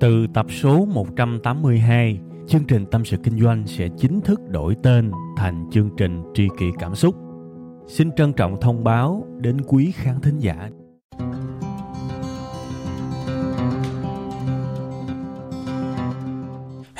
Từ tập số 182, chương trình Tâm sự Kinh doanh sẽ chính thức đổi tên thành chương trình Tri kỷ Cảm xúc. Xin trân trọng thông báo đến quý khán thính giả.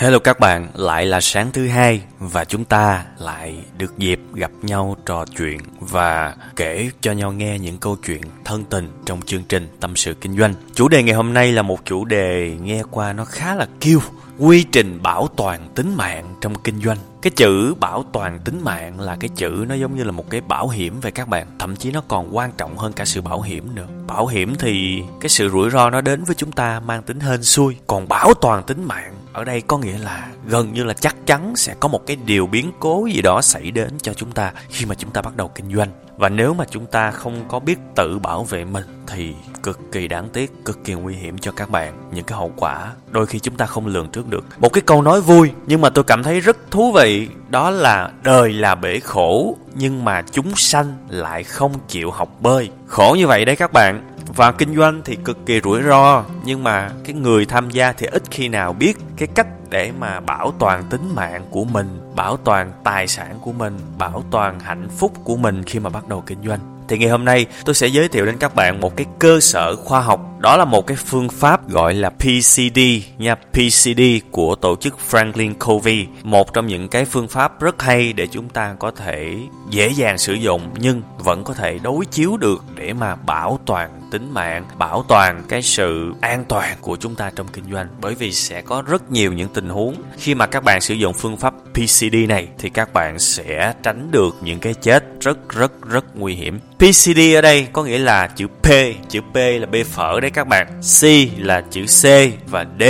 Hello các bạn, lại là sáng thứ hai và chúng ta lại được dịp gặp nhau trò chuyện và kể cho nhau nghe những câu chuyện thân tình trong chương trình Tâm sự Kinh doanh. Chủ đề ngày hôm nay là một chủ đề nghe qua nó khá là kêu, quy trình bảo toàn tính mạng trong kinh doanh. Cái chữ bảo toàn tính mạng là cái chữ nó giống như là một cái bảo hiểm về các bạn, thậm chí nó còn quan trọng hơn cả sự bảo hiểm nữa. Bảo hiểm thì cái sự rủi ro nó đến với chúng ta mang tính hên xui, còn bảo toàn tính mạng ở đây có nghĩa là gần như là chắc chắn sẽ có một cái điều biến cố gì đó xảy đến cho chúng ta khi mà chúng ta bắt đầu kinh doanh. Và nếu mà chúng ta không có biết tự bảo vệ mình thì cực kỳ đáng tiếc, cực kỳ nguy hiểm cho các bạn. Những cái hậu quả đôi khi chúng ta không lường trước được. Một cái câu nói vui nhưng mà tôi cảm thấy rất thú vị, đó là đời là bể khổ nhưng mà chúng sanh lại không chịu học bơi. Khổ như vậy đấy các bạn và kinh doanh thì cực kỳ rủi ro, nhưng mà cái người tham gia thì ít khi nào biết cái cách để mà bảo toàn tính mạng của mình, bảo toàn tài sản của mình, bảo toàn hạnh phúc của mình khi mà bắt đầu kinh doanh thì ngày hôm nay tôi sẽ giới thiệu đến các bạn một cái cơ sở khoa học. Đó là một cái phương pháp gọi là PCD nha. PCD của tổ chức Franklin Covey. Một trong những cái phương pháp rất hay để chúng ta có thể dễ dàng sử dụng nhưng vẫn có thể đối chiếu được để mà bảo toàn tính mạng, bảo toàn cái sự an toàn của chúng ta trong kinh doanh. Bởi vì sẽ có rất nhiều những tình huống khi mà các bạn sử dụng phương pháp PCD này thì các bạn sẽ tránh được những cái chết rất rất rất nguy hiểm. PCD ở đây có nghĩa là chữ P chữ P là B phở đấy các bạn. C là chữ C và D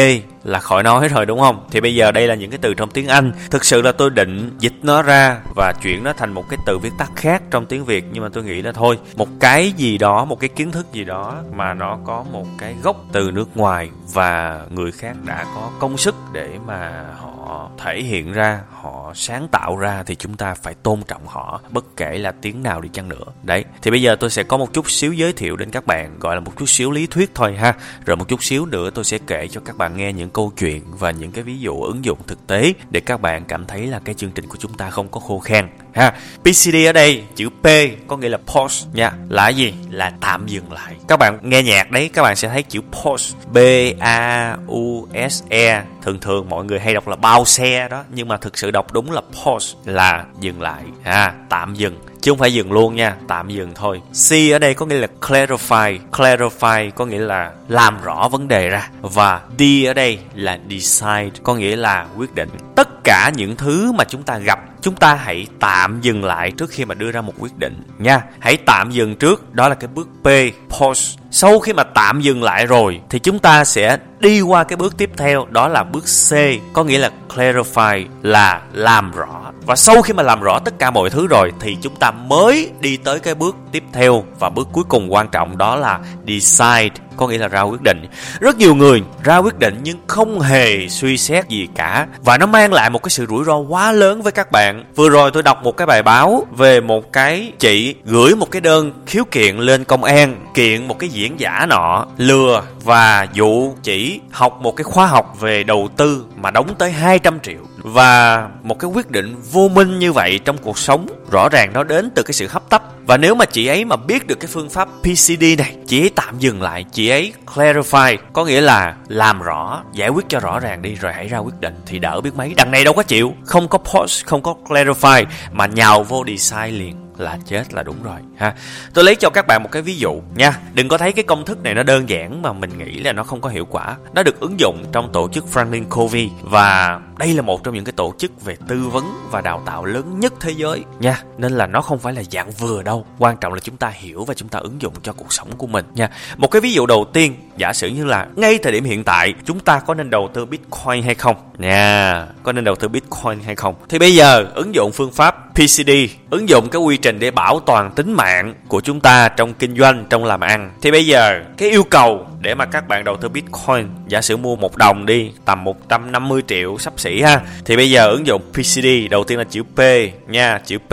là khỏi nói rồi đúng không? Thì bây giờ đây là những cái từ trong tiếng Anh. Thực sự là tôi định dịch nó ra và chuyển nó thành một cái từ viết tắt khác trong tiếng Việt nhưng mà tôi nghĩ là thôi, một cái gì đó, một cái kiến thức gì đó mà nó có một cái gốc từ nước ngoài và người khác đã có công sức để mà họ thể hiện ra, họ sáng tạo ra thì chúng ta phải tôn trọng họ bất kể là tiếng nào đi chăng nữa. Đấy, thì bây giờ tôi sẽ có một chút xíu giới thiệu đến các bạn, gọi là một chút xíu lý thuyết thôi ha. Rồi một chút xíu nữa tôi sẽ kể cho các bạn nghe những những câu chuyện và những cái ví dụ ứng dụng thực tế để các bạn cảm thấy là cái chương trình của chúng ta không có khô khan, ha? PCD ở đây, chữ P có nghĩa là pause nha. Là gì? Là tạm dừng lại. Các bạn nghe nhạc đấy, các bạn sẽ thấy chữ pause. B A U S E. Thường thường mọi người hay đọc là bao xe đó, nhưng mà thực sự đọc đúng là pause, là dừng lại, ha? Tạm dừng chứ không phải dừng luôn nha, tạm dừng thôi. C ở đây có nghĩa là clarify. Clarify có nghĩa là làm rõ vấn đề ra. Và D ở đây là decide, có nghĩa là quyết định. Tất cả những thứ mà chúng ta gặp, chúng ta hãy tạm dừng lại trước khi mà đưa ra một quyết định nha. Hãy tạm dừng trước, đó là cái bước P, pause. Sau khi mà tạm dừng lại rồi, thì chúng ta sẽ đi qua cái bước tiếp theo, đó là bước C. Có nghĩa là clarify, là làm rõ và sau khi mà làm rõ tất cả mọi thứ rồi, thì chúng ta mới đi tới cái bước tiếp theo. Và bước cuối cùng quan trọng đó là decide, có nghĩa là ra quyết định. Rất nhiều người ra quyết định nhưng không hề suy xét gì cả. Và nó mang lại một cái sự rủi ro quá lớn với các bạn. Vừa rồi tôi đọc một cái bài báo về một cái chị gửi một cái đơn khiếu kiện lên công an, kiện một cái diễn giả nọ lừa và dụ chỉ học một cái khóa học về đầu tư mà đóng tới 200 triệu và một cái quyết định vô minh như vậy trong cuộc sống, rõ ràng nó đến từ cái sự hấp tấp. Và nếu mà chị ấy mà biết được cái phương pháp PCD này, chị ấy tạm dừng lại, chị ấy clarify, có nghĩa là làm rõ, giải quyết cho rõ ràng đi, rồi hãy ra quyết định thì đỡ biết mấy. Đằng này đâu có chịu, không có pause, không có clarify, mà nhào vô decide liền, là chết là đúng rồi, ha. Tôi lấy cho các bạn một cái ví dụ nha. Đừng có thấy cái công thức này nó đơn giản mà mình nghĩ là nó không có hiệu quả. Nó được ứng dụng trong tổ chức Franklin Covey và đây là một trong những cái tổ chức về tư vấn và đào tạo lớn nhất thế giới. Nha, nên là nó không phải là dạng vừa đâu. Quan trọng là chúng ta hiểu và chúng ta ứng dụng cho cuộc sống của mình. Nha, một cái ví dụ đầu tiên, giả sử như là ngay thời điểm hiện tại, chúng ta có nên đầu tư bitcoin hay không? Nha, có nên đầu tư bitcoin hay không? Thì bây giờ, ứng dụng phương pháp PCD ứng dụng cái quy trình để bảo toàn tính mạng của chúng ta trong kinh doanh, trong làm ăn. Thì bây giờ, cái yêu cầu để mà các bạn đầu tư bitcoin. Giả sử mua một đồng đi, tầm 150 triệu sắp xỉ ha. Thì bây giờ ứng dụng PCD đầu tiên là chữ P nha, chữ P.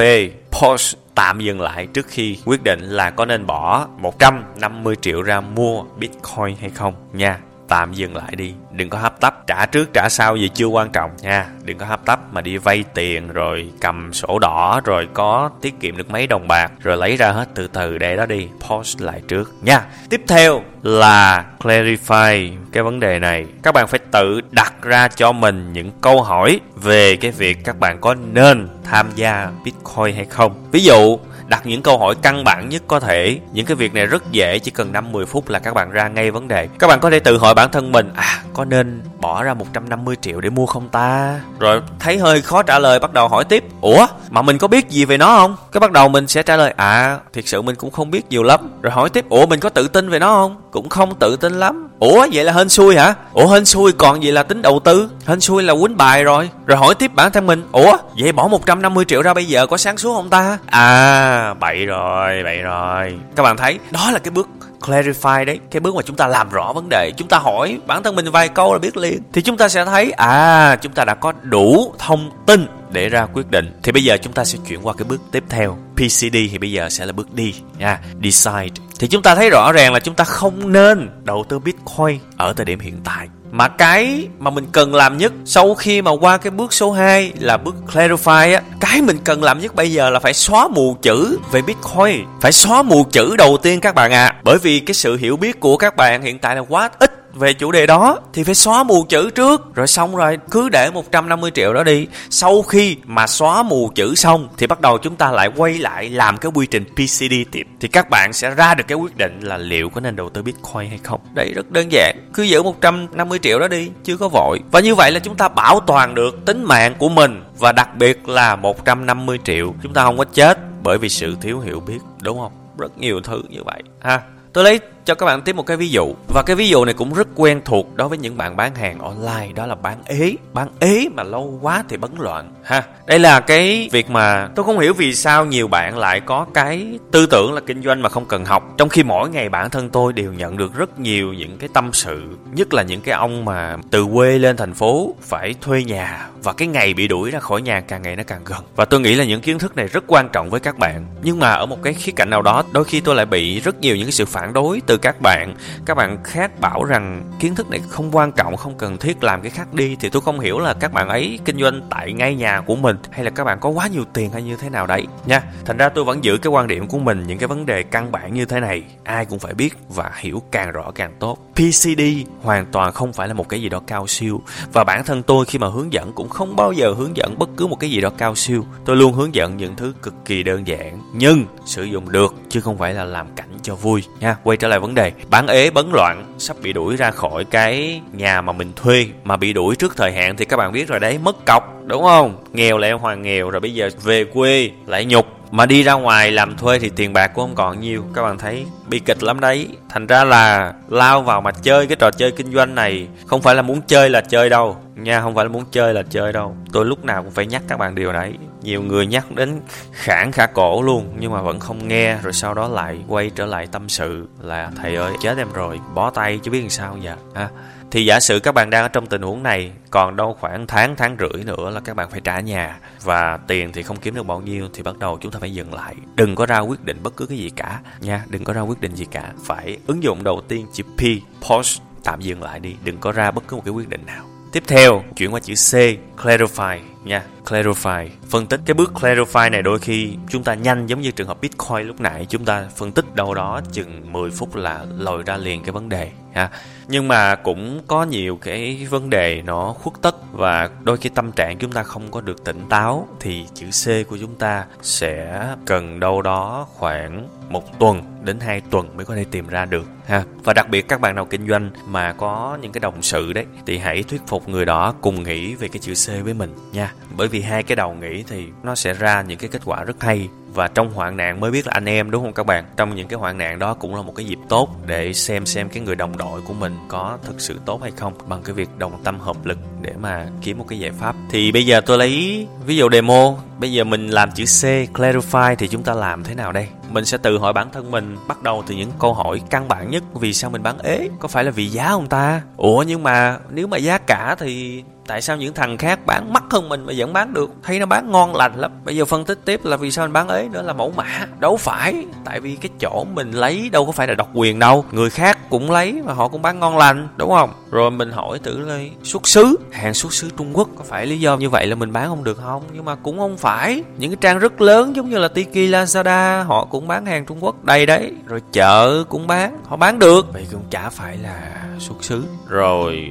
Pause tạm dừng lại trước khi quyết định là có nên bỏ 150 triệu ra mua Bitcoin hay không nha tạm dừng lại đi. Đừng có hấp tấp. Trả trước, trả sau gì chưa quan trọng nha. Đừng có hấp tấp mà đi vay tiền rồi cầm sổ đỏ rồi có tiết kiệm được mấy đồng bạc rồi lấy ra hết từ từ để đó đi. Pause lại trước nha. Tiếp theo là clarify cái vấn đề này. Các bạn phải tự đặt ra cho mình những câu hỏi về cái việc các bạn có nên tham gia bitcoin hay không. Ví dụ đặt những câu hỏi căn bản nhất có thể. Những cái việc này rất dễ, chỉ cần 5-10 phút là các bạn ra ngay vấn đề. Các bạn có thể tự hỏi bản thân mình à có nên bỏ ra 150 triệu để mua không ta? Rồi thấy hơi khó trả lời, bắt đầu hỏi tiếp, ủa, mà mình có biết gì về nó không? Cái bắt đầu mình sẽ trả lời à thiệt sự mình cũng không biết nhiều lắm. Rồi hỏi tiếp, ủa, mình có tự tin về nó không? Cũng không tự tin lắm ủa vậy là hên xui hả? Ủa hên xui còn gì là tính đầu tư? Hên xui là quýnh bài rồi. Rồi hỏi tiếp bản thân mình ủa vậy bỏ 150 triệu ra bây giờ có sáng suốt không ta? À bậy rồi bậy rồi. Các bạn thấy đó là cái bước clarify đấy cái bước mà chúng ta làm rõ vấn đề. Chúng ta hỏi bản thân mình vài câu là biết liền. Thì chúng ta sẽ thấy à chúng ta đã có đủ thông tin để ra quyết định. Thì bây giờ chúng ta sẽ chuyển qua cái bước tiếp theo. PCD thì bây giờ sẽ là bước đi nha. Decide. Thì chúng ta thấy rõ ràng là chúng ta không nên đầu tư Bitcoin ở thời điểm hiện tại. Mà cái mà mình cần làm nhất sau khi mà qua cái bước số 2 là bước clarify á, cái mình cần làm nhất bây giờ là phải xóa mù chữ về bitcoin. Phải xóa mù chữ đầu tiên các bạn ạ. À. bởi vì cái sự hiểu biết của các bạn hiện tại là quá ít về chủ đề đó thì phải xóa mù chữ trước. Rồi xong rồi, cứ để 150 triệu đó đi. Sau khi mà xóa mù chữ xong thì bắt đầu chúng ta lại quay lại làm cái quy trình PCD tiếp. Thì các bạn sẽ ra được cái quyết định là liệu có nên đầu tư Bitcoin hay không. Đấy, rất đơn giản. Cứ giữ 150 triệu đó đi chưa có vội. Và như vậy là chúng ta bảo toàn được tính mạng của mình. Và đặc biệt là 150 triệu, chúng ta không có chết bởi vì sự thiếu hiểu biết, đúng không? Rất nhiều thứ như vậy, ha. Tôi lấy cho các bạn tiếp một cái ví dụ. Và cái ví dụ này cũng rất quen thuộc đối với những bạn bán hàng online. Đó là bán ế. Bán ế mà lâu quá thì bấn loạn. Ha, đây là cái việc mà tôi không hiểu vì sao nhiều bạn lại có cái tư tưởng là kinh doanh mà không cần học. Trong khi mỗi ngày bản thân tôi đều nhận được rất nhiều những cái tâm sự. Nhất là những cái ông mà từ quê lên thành phố phải thuê nhà. Và cái ngày bị đuổi ra khỏi nhà càng ngày nó càng gần. Và tôi nghĩ là những kiến thức này rất quan trọng với các bạn. Nhưng mà ở một cái khía cạnh nào đó, đôi khi tôi lại bị rất nhiều những cái sự phản đối từ từ các bạn các bạn khác bảo rằng kiến thức này không quan trọng, không cần thiết làm cái khác đi, thì tôi không hiểu là các bạn ấy kinh doanh tại ngay nhà của mình hay là các bạn có quá nhiều tiền hay như thế nào đấy nha. Thành ra tôi vẫn giữ cái quan điểm của mình, những cái vấn đề căn bản như thế này, ai cũng phải biết và hiểu càng rõ càng tốt. PCD hoàn toàn không phải là một cái gì đó cao siêu, và bản thân tôi khi mà hướng dẫn cũng không bao giờ hướng dẫn bất cứ một cái gì đó cao siêu. Tôi luôn hướng dẫn những thứ cực kỳ đơn giản, nhưng sử dụng được, chứ không phải là làm cảnh cho vui nha. Quay trở lại vấn đề. Bán ế, bấn loạn, sắp bị đuổi ra khỏi cái nhà mà mình thuê, mà bị đuổi trước thời hạn thì các bạn biết rồi đấy, mất cọc, đúng không? Nghèo lại hoàng nghèo rồi bây giờ về quê lại nhục. Mà đi ra ngoài làm thuê thì tiền bạc cũng không còn nhiều các bạn thấy, bi kịch lắm đấy. Thành ra là lao vào mà chơi cái trò chơi kinh doanh này. Không phải là muốn chơi là chơi đâu. Nha, không phải là muốn chơi là chơi đâu. Tôi lúc nào cũng phải nhắc các bạn điều đấy nhiều người nhắc đến khản khả cổ luôn, nhưng mà vẫn không nghe, rồi sau đó lại quay trở lại tâm sự là, thầy ơi, chết em rồi, bó tay chứ biết làm sao giờ ha? Thì giả sử các bạn đang ở trong tình huống này, còn đâu khoảng tháng tháng rưỡi nữa là các bạn phải trả nhà, và tiền thì không kiếm được bao nhiêu, thì bắt đầu chúng ta phải dừng lại. Đừng có ra quyết định bất cứ cái gì cả nha, đừng có ra quyết định gì cả. Phải ứng dụng đầu tiên chữ P, pause, tạm dừng lại đi, đừng có ra bất cứ một cái quyết định nào. Tiếp theo, chuyển qua chữ C, clarify nha, clarify. Phân tích cái bước clarify này đôi khi chúng ta nhanh giống như trường hợp bitcoin lúc nãy, chúng ta phân tích đâu đó chừng 10 phút là lòi ra liền cái vấn đề, ha. Nhưng mà cũng có nhiều cái vấn đề nó khuất tất và đôi khi tâm trạng chúng ta không có được tỉnh táo thì chữ C của chúng ta sẽ cần đâu đó khoảng một tuần đến hai tuần mới có thể tìm ra được, ha. Và đặc biệt các bạn nào kinh doanh mà có những cái đồng sự đấy, thì hãy thuyết phục người đó cùng nghĩ về cái chữ C với mình nha bởi vì hai cái đầu nghĩ thì nó sẽ ra những cái kết quả rất hay. Và trong hoạn nạn, mới biết là anh em, đúng không các bạn? Trong những cái hoạn nạn đó cũng là một cái dịp tốt để xem xem cái người đồng đội của mình có thực sự tốt hay không, bằng cái việc đồng tâm hợp lực để mà kiếm một cái giải pháp. Thì bây giờ tôi lấy ví dụ demo. Bây giờ mình làm chữ C, clarify thì chúng ta làm thế nào đây? Mình sẽ tự hỏi bản thân mình, bắt đầu từ những câu hỏi căn bản nhất. Vì sao mình bán ế? Có phải là vì giá không ta? Ủa, nhưng mà nếu mà giá cả thì tại sao những thằng khác bán mắc hơn mình mà vẫn bán được? Thấy nó bán ngon lành lắm. Bây giờ phân tích tiếp là vì sao anh bán ấy nữa là mẫu mã. Đâu phải. Tại vì cái chỗ mình lấy đâu có phải là độc quyền đâu. Người khác cũng lấy và họ cũng bán ngon lành, đúng không? Rồi mình hỏi thử lấy xuất xứ, hàng xuất xứ trung quốc có phải lý do như vậy là mình bán không được không? Nhưng mà cũng không phải. Những cái trang rất lớn giống như là tiki, lazada, họ cũng bán hàng trung quốc đây đấy. Rồi chợ cũng bán, họ bán được. Vậy cũng chả phải là xuất xứ. Rồi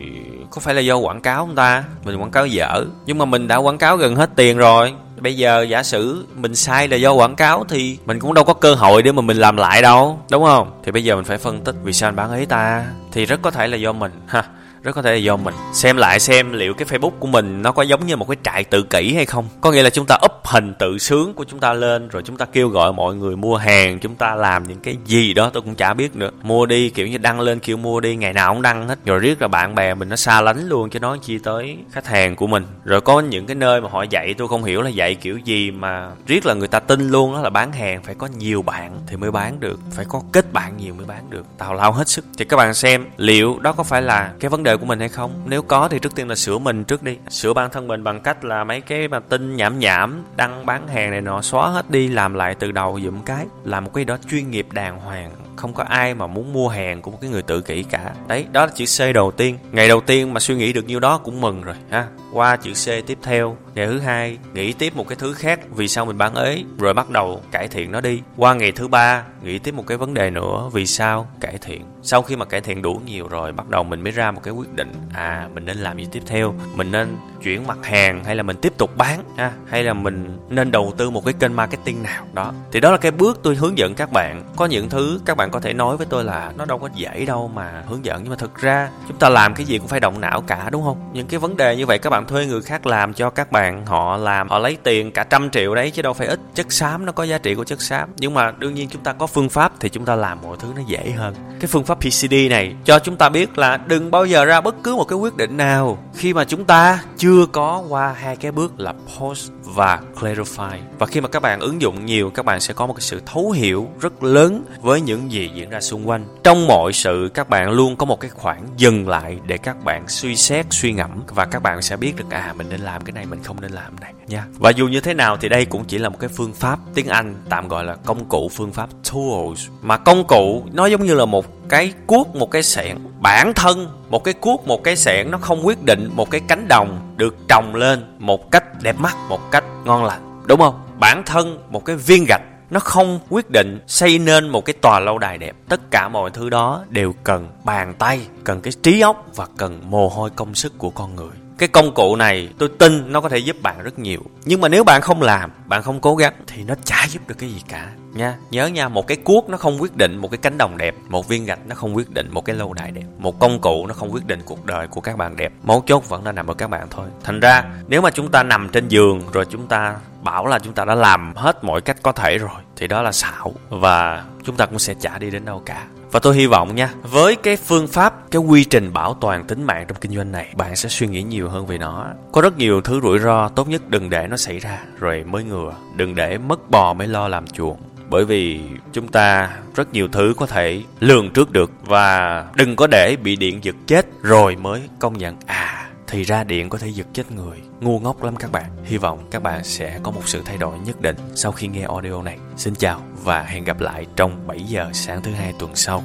có phải là do quảng cáo không ta? Mình quảng cáo dở. Nhưng mà mình đã quảng cáo gần hết tiền rồi. Bây giờ giả sử mình sai là do quảng cáo thì mình cũng đâu có cơ hội để mà mình làm lại đâu. Đúng không? Thì bây giờ mình phải phân tích vì sao anh bán ấy ta. Thì rất có thể là do mình. Ha rất có thể là do mình. Xem lại xem liệu cái facebook của mình nó có giống như một cái trại tự kỷ hay không. Có nghĩa là chúng ta up hình tự sướng của chúng ta lên, rồi chúng ta kêu gọi mọi người mua hàng, chúng ta làm những cái gì đó, tôi cũng chả biết nữa. Mua đi, kiểu như đăng lên kêu mua đi, ngày nào cũng đăng hết. Rồi riết là bạn bè mình nó xa lánh luôn, chứ nói chi tới khách hàng của mình. Rồi có những cái nơi mà họ dạy, tôi không hiểu là dạy kiểu gì mà riết là người ta tin luôn đó là bán hàng phải có nhiều bạn thì mới bán được. Phải có kết bạn nhiều mới bán được. Tào lao hết sức. Thì các bạn xem, liệu đó có phải là cái vấn đề của mình hay không? Nếu có thì trước tiên là sửa mình trước đi. Sửa bản thân mình bằng cách là mấy cái mà tin nhảm nhảm, đăng bán hàng này nọ, xóa hết đi, làm lại từ đầu, dụm cái. Làm một cái đó chuyên nghiệp đàng hoàng không có ai mà muốn mua hàng của một cái người tự kỷ cả. Đấy, đó là chữ c đầu tiên. Ngày đầu tiên mà suy nghĩ được nhiêu đó cũng mừng rồi, ha. Qua chữ c tiếp theo, ngày thứ hai, nghĩ tiếp một cái thứ khác, vì sao mình bán ế? Rồi bắt đầu cải thiện nó đi. Qua ngày thứ ba, nghĩ tiếp một cái vấn đề nữa, vì sao cải thiện? Sau khi mà cải thiện đủ nhiều rồi, bắt đầu mình mới ra một cái quyết định à mình nên làm gì tiếp theo? Mình nên chuyển mặt hàng hay là mình tiếp tục bán, ha? Hay là mình nên đầu tư một cái kênh marketing nào? Đó. Thì đó là cái bước tôi hướng dẫn các bạn. Có những thứ các bạn có thể nói với tôi là nó đâu có dễ đâu mà hướng dẫn. Nhưng mà thực ra, chúng ta làm cái gì cũng phải động não cả, đúng không? Những cái vấn đề như vậy các bạn thuê người khác làm cho các bạn, họ làm, họ lấy tiền cả trăm triệu đấy chứ đâu phải ít. Chất xám, nó có giá trị của chất xám. Nhưng mà đương nhiên chúng ta có phương pháp thì chúng ta làm mọi thứ nó dễ hơn. Cái phương pháp PCD này, cho chúng ta biết là đừng bao giờ ra bất cứ một cái quyết định nào. Khi mà chúng ta chưa có qua hai cái bước là post và clarify. Và khi mà các bạn ứng dụng nhiều, các bạn sẽ có một cái sự thấu hiểu rất lớn với những gì diễn ra xung quanh. Trong mọi sự, các bạn luôn có một cái khoảng dừng lại để các bạn suy xét, suy ngẫm. Và các bạn sẽ biết được à mình nên làm cái này, mình không nên làm cái này, nha. Và dù như thế nào thì đây cũng chỉ là một cái phương pháp tiếng anh, tạm gọi là công cụ phương pháp tools. Mà công cụ nó giống như là một cái cuốc một cái sẹn. Bản thân một cái cuốc một cái sẹn nó không quyết định một cái cánh đồng được trồng lên một cách đẹp mắt, một cách ngon lành. Đúng không? Bản thân một cái viên gạch nó không quyết định xây nên một cái tòa lâu đài đẹp. Tất cả mọi thứ đó đều cần bàn tay, cần cái trí óc và cần mồ hôi công sức của con người cái công cụ này tôi tin nó có thể giúp bạn rất nhiều. Nhưng mà nếu bạn không làm, bạn không cố gắng, thì nó chả giúp được cái gì cả, nha. Nhớ nha, một cái cuốc nó không quyết định một cái cánh đồng đẹp, một viên gạch nó không quyết định một cái lâu đài đẹp, một công cụ nó không quyết định cuộc đời của các bạn đẹp. Mấu chốt vẫn là nằm ở các bạn thôi. Thành ra, nếu mà chúng ta nằm trên giường rồi chúng ta bảo là chúng ta đã làm hết mọi cách có thể rồi thì đó là xạo, và chúng ta cũng sẽ chả đi đến đâu cả. Và tôi hy vọng nha, với cái phương pháp, cái quy trình bảo toàn tính mạng trong kinh doanh này, bạn sẽ suy nghĩ nhiều hơn về nó. Có rất nhiều thứ rủi ro, tốt nhất đừng để nó xảy ra, rồi mới ngừa. Đừng để mất bò mới lo làm chuồng bởi vì chúng ta rất nhiều thứ có thể lường trước được. Và đừng có để bị điện giật chết rồi mới công nhận à thì ra điện có thể giật chết người ngu ngốc lắm các bạn hy vọng các bạn sẽ có một sự thay đổi nhất định sau khi nghe audio này xin chào và hẹn gặp lại trong 7 giờ sáng thứ hai tuần sau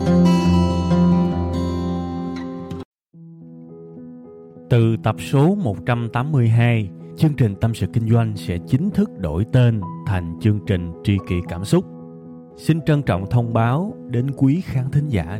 Từ tập số 182, chương trình Tâm sự Kinh doanh sẽ chính thức đổi tên thành chương trình Tri kỷ Cảm xúc. Xin trân trọng thông báo đến quý khán thính giả.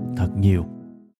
thật nhiều.